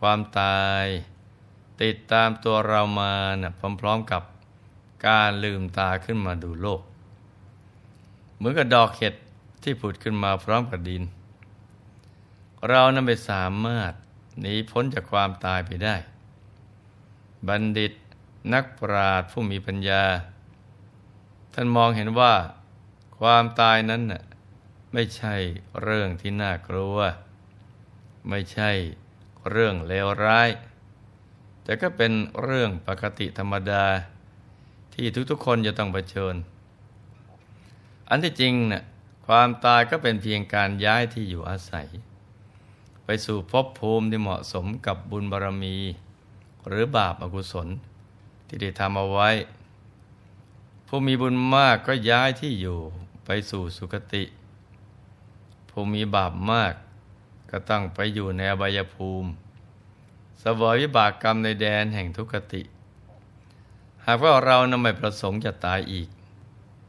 ความตาย ติดตามตัวเรามานะพร้อมๆกับการลืมตาขึ้นมาดูโลก เหมือนกับดอกเห็ดที่ผุดขึ้นมาพร้อมกับดิน เรานั้นไม่สามารถหนีพ้นจากความตายไปได้ บัณฑิตนักปราชญ์ผู้มีปัญญา ท่านมองเห็นว่าความตายนั้นน่ะไม่ใช่เรื่องที่น่ากลัว ไม่ใช่ เรื่องเลวร้าย แต่ก็เป็นเรื่องปกติธรรมดา ที่ทุกๆคนจะต้องเผชิญ อันที่จริงน่ะความตายก็เป็นเพียงการย้ายที่อยู่อาศัย ไปสู่ภพภูมิที่เหมาะสมกับบุญบารรมี หรือบาปอกุศล ที่ได้ทำเอาไว้ ผู้มีบุญมากก็ย้ายที่อยู่ไปสู่สุคติ ผู้มีบาปมาก ก็ต้องไปอยู่ในอบายภูมิ สวยวิบากกรรมในแดนแห่งทุกขติ หากว่าเรานำไม่ประสงค์จะตายอีก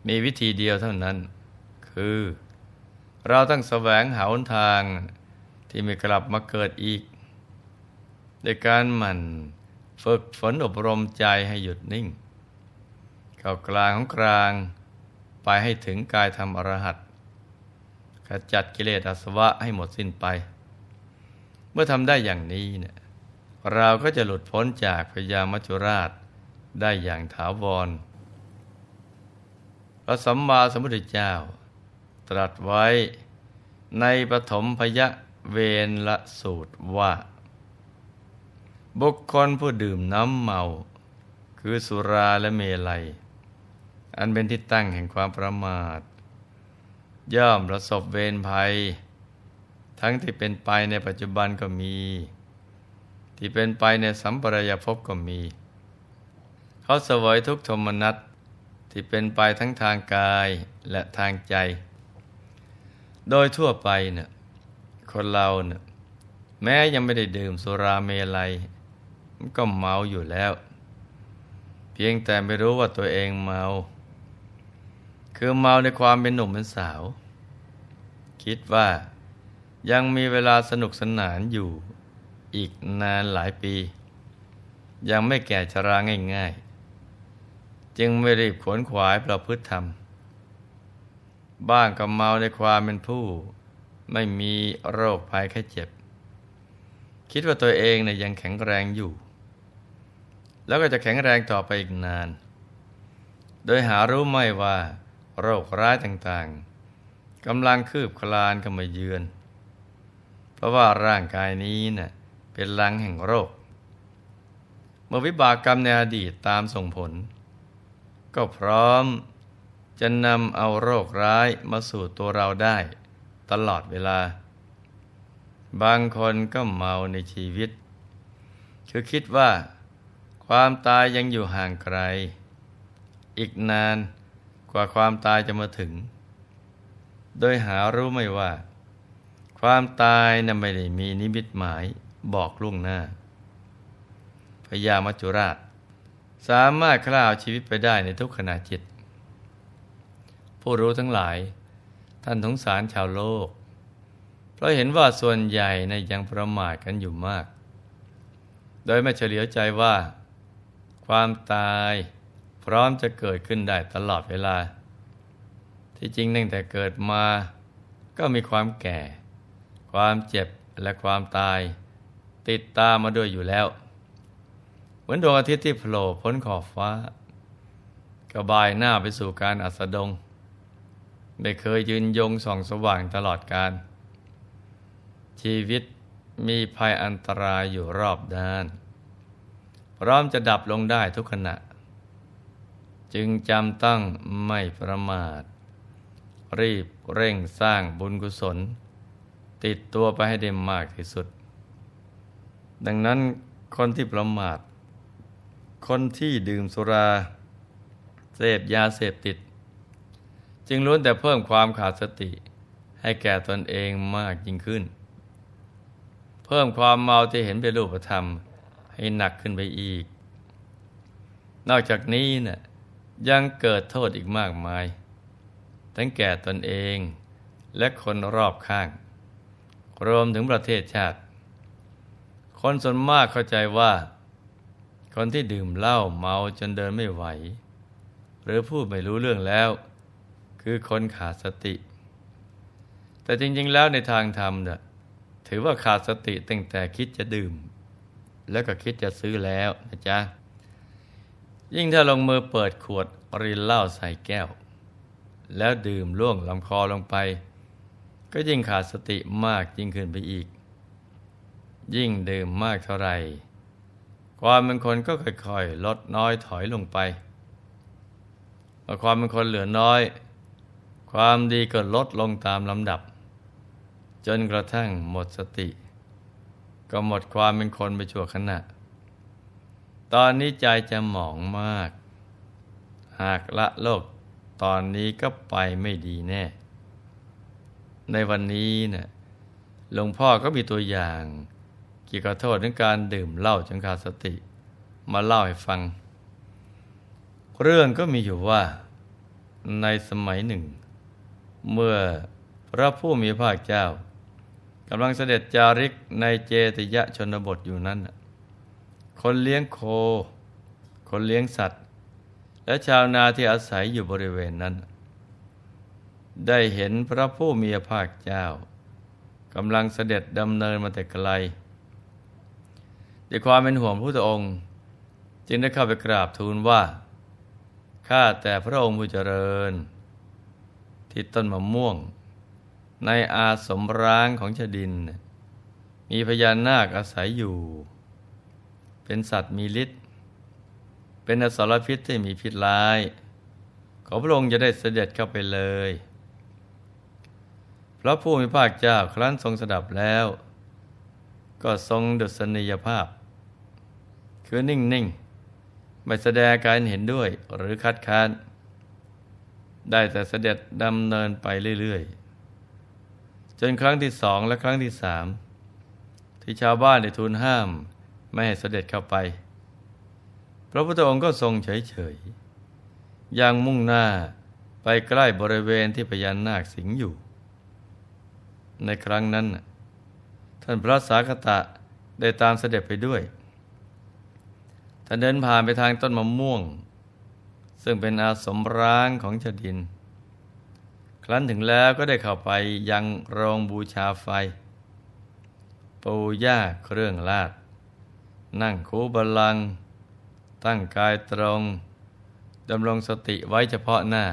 มีวิธีเดียวเท่านั้น คือ เราต้องแสวงหาหนทางที่ไม่กลับมาเกิดอีกในการหมั่นฝึกฝนอบรมใจให้หยุดนิ่ง เข้ากลางของกลาง ไปให้ถึงกายธรรมอรหัต ขจัดกิเลสอาสวะให้หมดสิ้นไป เมื่อทำได้อย่างนี้เนี่ยเราก็จะหลุดพ้นจากพยามัจจุราชได้อย่างถาวร พระสัมมาสัมพุทธเจ้า ตรัสไว้ในปฐมพยะเวนละสูตรว่า บุคคลผู้ดื่มน้ำเมา คือสุราและเมลัย อันเป็นที่ตั้งแห่งความประมาท ย่อมประสบเวรภัย ทั้งที่เป็นไปในปัจจุบันก็มี ที่เป็นไปในสัมปรายภพก็มี เขาเสวยทุกโทมนัสที่เป็นไปทั้งทางกายและทางใจ โดยทั่วไปเนี่ยคนเราเนี่ยแม้ยังไม่ได้ดื่มสุราเมลัย มันก็เมาอยู่แล้ว เพียงแต่ไม่รู้ว่าตัวเองเมา คือเมาในความเป็นหนุ่มเป็นสาว คิดว่ายังมีเวลาสนุกสนานอยู่อีกนานหลายปี ยังไม่แก่ชราง่ายๆ จึงไม่รีบขวนขวายประพฤติธรรม บ้างก็เมาในความเป็นผู้ ไม่มีโรคภัยแค่เจ็บ คิดว่าตัวเองเนี่ยยังแข็งแรงอยู่ แล้วก็จะแข็งแรงต่อไปอีกนาน โดยหารู้ไม่ว่า โรคร้ายต่างๆกำลังคืบคลานเข้ามาเยือน เพราะว่าร่างกายนี้เนะ่ยเป็นลังแห่งโรค เมื่อวิบากกรรมในอดีตตามส่งผล ก็พร้อมจะนำเอาโรคร้ายมาสู่ตัวเราได้ตลอดเวลา บางคนก็เมาในชีวิต คือคิดว่า ความตายยังอยู่ห่างไกล อีกนาน กว่าความตายจะมาถึง โดยหารู้ไม่ว่า ความตายนั้นไม่ได้มีนิมิตหมายบอกล่วงหน้าพญามัจจุราช สามารถคล่าเอาชีวิตไปได้ในทุกขณะจิต ผู้รู้ทั้งหลาย ท่านสงสารชาวโลก เพราะเห็นว่าส่วนใหญ่ในยังประมาทกันอยู่มาก โดยไม่เฉลียวใจว่า ความตาย พร้อมจะเกิดขึ้นได้ตลอดเวลา ที่จริงตั้งแต่เกิดมา ก็มีความแก่ ความเจ็บและความตาย ติดตามมาด้วยอยู่แล้ว เหมือนดวงอาทิตย์ที่โผล่พ้นขอบฟ้า กระบายหน้าไปสู่การอัสดง ไม่เคยยืนยงส่องสว่างตลอดการ ชีวิตมีภัยอันตรายอยู่รอบด้าน พร้อมจะดับลงได้ทุกขณะ จึงจำต้องไม่ประมาท รีบเร่งสร้างบุญกุศล ติดตัวไปให้ได้มากที่สุด ดังนั้นคนที่ประมาท คนที่ดื่มสุรา เสพยาเสพติด จึงล้วนแต่เพิ่มความขาดสติ ให้แก่ตนเองมากยิ่งขึ้น เพิ่มความเมาที่เห็นเป็นรูปธรรม ให้หนักขึ้นไปอีกนอกจากนี้นะ่ะ ยังเกิดโทษอีกมากมาย ทั้งแก่ตนเองและคนรอบข้าง รวมถึงประเทศชาติ คนส่วนมากเข้าใจว่า คนที่ดื่มเหล้าเมาจนเดินไม่ไหว หรือพูดไม่รู้เรื่องแล้ว คือคนขาดสติ แต่จริงๆแล้วในทางธรรมเนี่ยถือว่าขาดสติตั้งแต่คิดจะดื่ม แล้วก็คิดจะซื้อแล้วนะจ๊ะ ยิ่งถ้าลงมือเปิดขวดรินเหล้าใส่แก้ว แล้วดื่มล่วงลำคอลงไป ก็ยิ่งขาดสติมากยิ่งขึ้นไปอีก ยิ่งดื่มมากเท่าไหร่ความเป็นคนก็ค่อยๆลดน้อยถอยลงไปเมื่อความเป็นคนเหลือน้อย ความดีก็ลดลงตามลำดับ จนกระทั่งหมดสติ ก็หมดความเป็นคนไปชั่วขณะ ตอนนี้ใจจะหมองมาก หากละโลกตอนนี้ก็ไปไม่ดีแน่ ในวันนี้เนะ่ยหลวงพ่อก็มีตัวอย่างเกี่ยวกับโทษของการดื่มเหล้าจนขาดสติ มาเล่าให้ฟัง เรื่องก็มีอยู่ว่า ในสมัยหนึ่ง เมื่อพระผู้มีพระเจ้ากำลังเสด็จจาริกในเจติยะชนบทอยู่นั้น คนเลี้ยงโค คนเลี้ยงสัตว์ และชาวนาที่อาศัยอยู่บริเวณนั้น ได้เห็นพระผู้มีพระเจ้ากำลังเสด็จดำเนินมาแต่ไกลด้วยความเป็นห่วงพระองค์ จึงได้เข้าไปกราบทูลว่าข้าแต่พระองค์ผู้เจริญ ที่ต้นมะม่วง ในอาสมร้างของชดิน มีพญานาคอาศัยอยู่ เป็นสัตว์มีฤทธิ์เป็นอสรพิษที่มีพิษร้าย ขอพระองค์จะได้เสด็จเข้าไปเลยพระผู้มีพระเจ้าครั้นทรงสดับแล้ว ก็ทรงดุษณียภาพ คือนิ่งนิ่งไม่แสดงการเห็นด้วยหรือคัดค้าน ได้แต่เสด็จดำเนินไปเรื่อยๆ จนครั้งที่สองและครั้งที่สามที่ชาวบ้านได้ทูลห้าม ไม่ให้เสด็จเข้าไป พระพุทธองค์ก็ทรงเฉยๆยังมุ่งหน้าไปใกล้บริเวณที่พญานาคสิงอยู่ ในครั้งนั้น ท่านพระสาคตะได้ตามเสด็จไปด้วย ท่านเดินผ่านไปทางต้นมะม่วง ซึ่งเป็นอาสมร้างของชดิน ครั้นถึงแล้วก็ได้เข้าไปยังโรงบูชาไฟ ปูย่าเครื่องลาด นั่งคูบาลัง ตั้งกายตรงดำรงสติไว้เฉพาะหน้า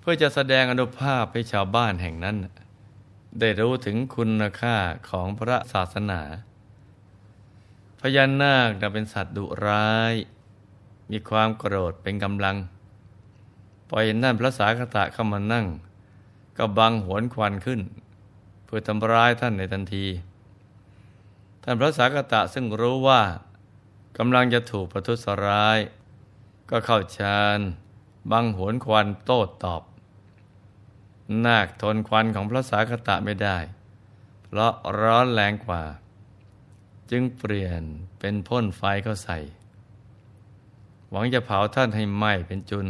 เพื่อจะแสดงอนุภาพให้ชาวบ้านแห่งนั้น ได้รู้ถึงคุณค่าของพระศาสนา พญานาคเป็นสัตว์ดุร้าย มีความโกรธเป็นกำลังพอเห็นนั่นพระสาคตะเข้ามานั่ง ก็บังหวนควันขึ้น เพื่อทำร้ายท่านในทันที ท่านพระสาคตะซึ่งรู้ว่ากำลังจะถูกประทุษร้าย ก็เข้าฌานบังหวนควันโต้ตอบ นาคทนควันของพระสาคตะไม่ได้ เพราะร้อนแรงกว่า จึงเปลี่ยนเป็นพ่นไฟเข้าใส่ หวังจะเผาท่านให้ไหม้เป็นจุน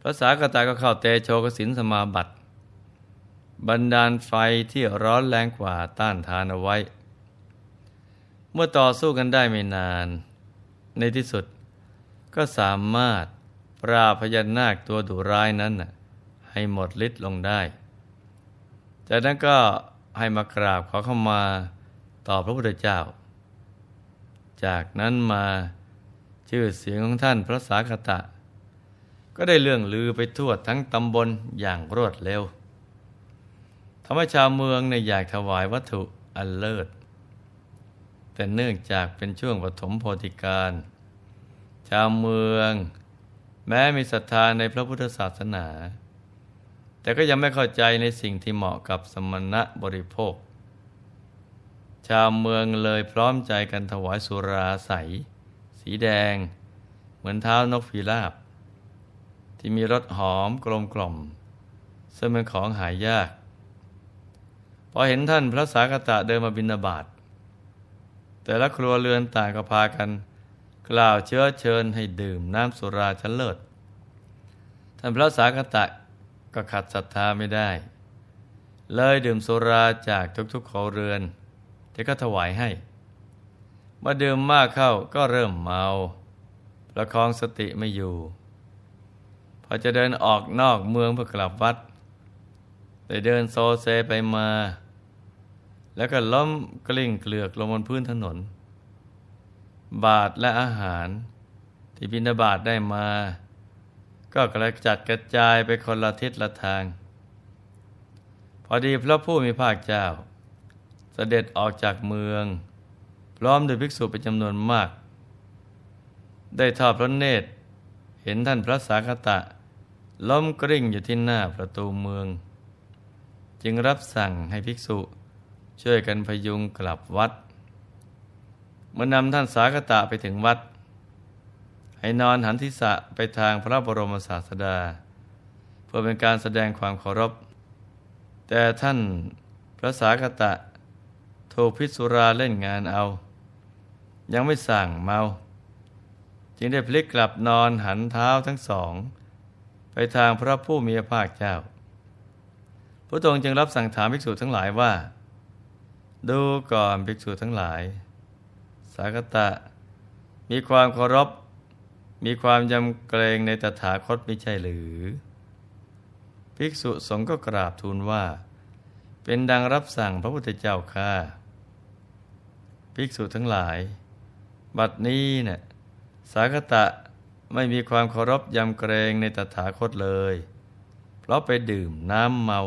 พระสาคตะก็เข้าเตโชกสินสมาบัติบันดาลไฟที่ร้อนแรงกว่าต้านทานเอาไว้ เมื่อต่อสู้กันได้ไม่นาน ในที่สุดก็สามารถปราพยานาคตัวดุร้ายนั้นให้หมดฤทธิ์ลงได้ จากนั้นก็ให้มากราบขอเข้ามาต่อพระพุทธเจ้า จากนั้นมาชื่อเสียงของท่านพระสาคตะ ก็ได้เรื่องลือไปทั่วทั้งตำบลอย่างรวดเร็วทำให้ชาวเมืองในอยากถวายวัตถุอันเลิศ แต่เนื่องจากเป็นช่วงปฐมโพธิการ ชาวเมือง แม้มีศรัทธาในพระพุทธศาสนา แต่ก็ยังไม่เข้าใจในสิ่งที่เหมาะกับสมณะบริโภค ชาวเมืองเลยพร้อมใจกันถวายสุราใส สีแดง เหมือนเท้านกฟีราบ ที่มีรสหอมกลมกล่อมซึ่งเป็นของหายาก พอเห็นท่านพระสากตะเดินมาบินาบาต แต่ละครัวเรือนต่างก็พากัน กล่าวเชื้อเชิญให้ดื่มน้ำสุราชั้นเลิศ ท่านพระสากตะก็ขัดศรัทธาไม่ได้ เลยดื่มสุราจากทุกๆขอเรือนแต่ก็ถวายให้เมื่อดื่มมากเข้าก็เริ่มเมา ประคองสติไม่อยู่ พอจะเดินออกนอกเมืองเพื่อกลับวัด ได้เดินโซเซไปมา แล้วก็ล้มกลิ้งเกลือกลงบนพื้นถนน บาทและอาหาร ที่บินาบาตได้มา ก็กระจัดกระจายไปคนละทิศละทาง พอดีพระผู้มีภาคเจ้า เสด็จออกจากเมือง พร้อมด้วยภิกษุเป็นจำนวนมาก ได้ทอดพระเนตร เห็นท่านพระสาคตะ ล้มกริ่งอยู่ที่หน้าประตูเมือง จึงรับสั่งให้ภิกษุ ช่วยกันพยุงกลับวัดเมื่อนำท่านสาคตะไปถึงวัด ให้นอนหันทิศะไปทางพระบรมศาสดา เพื่อเป็นการแสดงความเคารพ แต่ท่านพระสาคตะถูกพิสุราเล่นงานเอา ยังไม่สั่งเมา จึงได้พลิกกลับนอนหันเท้าทั้งสอง ไปทางพระผู้มีพระภาคเจ้า พระองค์จึงรับสั่งถามภิกษุทั้งหลายว่า ดูก่อนภิกษุทั้งหลาย สากตะ มีความเคารพ มีความยำเกรงในตถาคตไม่ใช่หรือ ภิกษุสงฆ์ก็กราบทูลว่า เป็นดังรับสั่งพระพุทธเจ้าค่าภิกษุทั้งหลาย บัดนี้เนะ่ยสากตะไม่มีความเคารพยำเกรงในตถาคตเลย เพราะไปดื่มน้ำเมา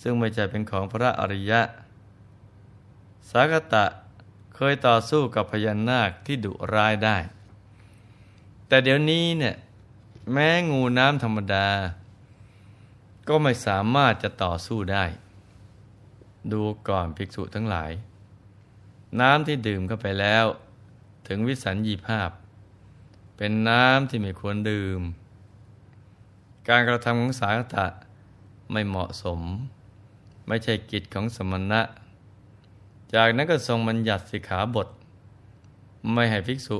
ซึ่งไม่ใช่เป็นของพระอริยะ สากตะเคยต่อสู้กับพญานาคที่ดุร้ายได้ แต่เดี๋ยวนี้เนี่ยแม้งูน้ำธรรมดา ก็ไม่สามารถจะต่อสู้ได้ ดูก่อนภิกษุทั้งหลาย น้ำที่ดื่มเข้าไปแล้ว ถึงวิสัญญีภาพ เป็นน้ำที่ไม่ควรดื่ม การกระทำของสากตะไม่เหมาะสม ไม่ใช่กิจของสมณะ จากนั้นก็ทรงบัญญัติสิขาบท ไม่ให้ภิกษุ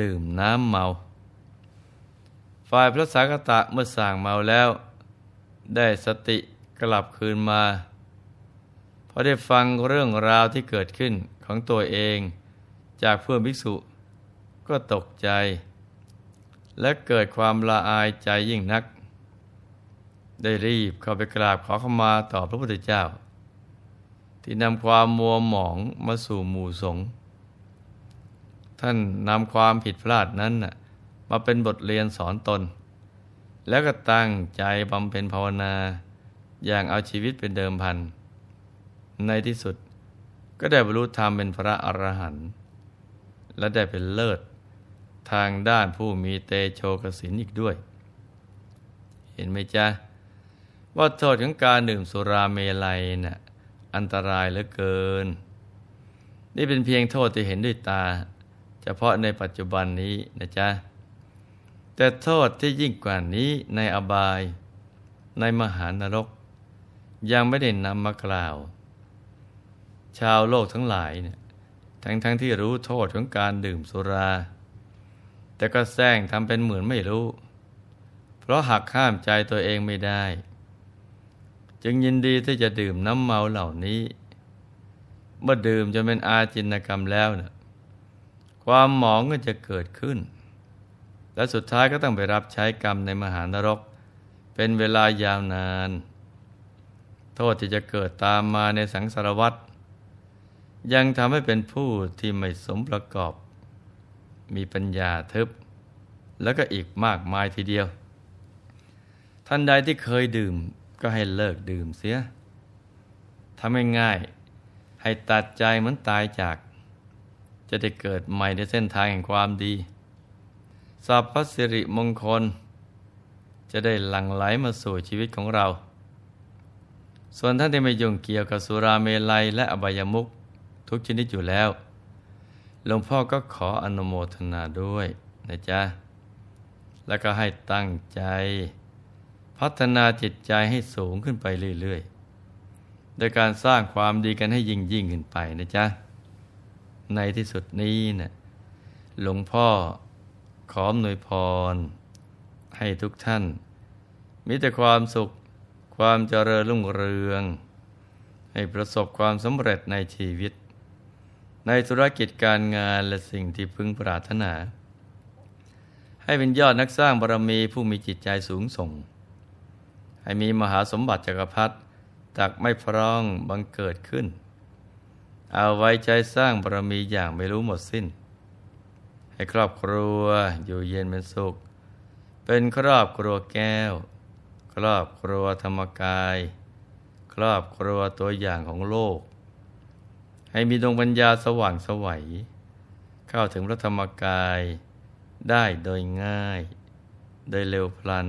ดื่มน้ำเมา ฝ่ายพระสากตะเมื่อสั่งเมาแล้ว ได้สติกลับคืนมาพอได้ฟังเรื่องราวที่เกิดขึ้นของตัวเอง จากเพื่อนภิกษุก็ตกใจ และเกิดความละอายใจยิ่งนัก ได้รีบเข้าไปกราบขอเข้ามาต่อพระพุทธเจ้า ที่นำความมัวหมองมาสู่หมู่สงฆ์ท่านนำความผิดพลาดนั้นมาเป็นบทเรียนสอนตน แล้วก็ตั้งใจบำเพ็ญภาวนา อย่างเอาชีวิตเป็นเดิมพัน ในที่สุดก็ได้บรรลุธรรมเป็นพระอรหันต์และได้เป็นเลิศทางด้านผู้มีเตโชกสินอีกด้วย เห็นไหมจ๊ะ ว่าโทษของการดื่มสุราเมลัยนะ่ะ อันตรายเหลือเกิน นี่เป็นเพียงโทษที่เห็นด้วยตา เฉพาะในปัจจุบันนี้นะจ๊ะ แต่โทษที่ยิ่งกว่านี้ในอบาย ในมหานรก ยังไม่ได้นำมากล่าว ชาวโลกทั้งหลายเนี่ยทั้งทั้งที่รู้โทษของการดื่มสุรา แต่ก็แซงทำเป็นเหมือนไม่รู้ เพราะหักข้ามใจตัวเองไม่ได้ จึงยินดีที่จะดื่มน้ำเมาเหล่านี้ เมื่อดื่มจนเป็นอาจินกรรมแล้วเนะี่ยความหมองก็จะเกิดขึ้น และสุดท้ายก็ต้องไปรับใช้กรรมในมหานรก เป็นเวลายาวนาน โทษที่จะเกิดตามมาในสังสารวัฏยังทำให้เป็นผู้ที่ไม่สมประกอบ มีปัญญาทึบ แล้วก็อีกมากมายทีเดียว ท่านใดที่เคยดื่ม ก็ให้เลิกดื่มเสียทำง่ายๆให้ตัดใจเหมือนตายจาก จะได้เกิดใหม่ในเส้นทางแห่งความดีสัพพสิริมงคล จะได้หลั่งไหลมาสู่ชีวิตของเรา ส่วนท่านที่ไม่ยุ่งเกี่ยวกับสุราเมลัยและอบายมุขทุกชนิดอยู่แล้ว หลวงพ่อก็ขออนุโมทนาด้วยนะจ๊ะ แล้วก็ให้ตั้งใจ พัฒนาจิตใจให้สูงขึ้นไปเรื่อยๆ โดยการสร้างความดีกันให้ยิ่งยิ่งขึ้นไปนะจ๊ะ ในที่สุดนี้นะ่ะหลวงพ่อขอมหนวยพร ให้ทุกท่าน มีแต่ความสุขความเจริญรุ่งเรือง ให้ประสบความสำเร็จในชีวิต ในธุรกิจการงานและสิ่งที่พึงปรารถนา ให้เป็นยอดนักสร้างบารมีผู้มีจิตใจสูงส่ง ให้มีมหาสมบัติจักรพรรดิตักไม่พร้องบังเกิดขึ้น เอาไว้ใจสร้างบารมีอย่างไม่รู้หมดสิ้น ให้ครอบครัวอยู่เย็นเป็นสุข เป็นครอบครัวแก้ว ครอบครัวธรรมกาย ครอบครัวตัวอย่างของโลก ให้มีดวงปัญญาสว่างสวัย เข้าถึงพระธรรมกายได้โดยง่าย โดยเร็วพลัน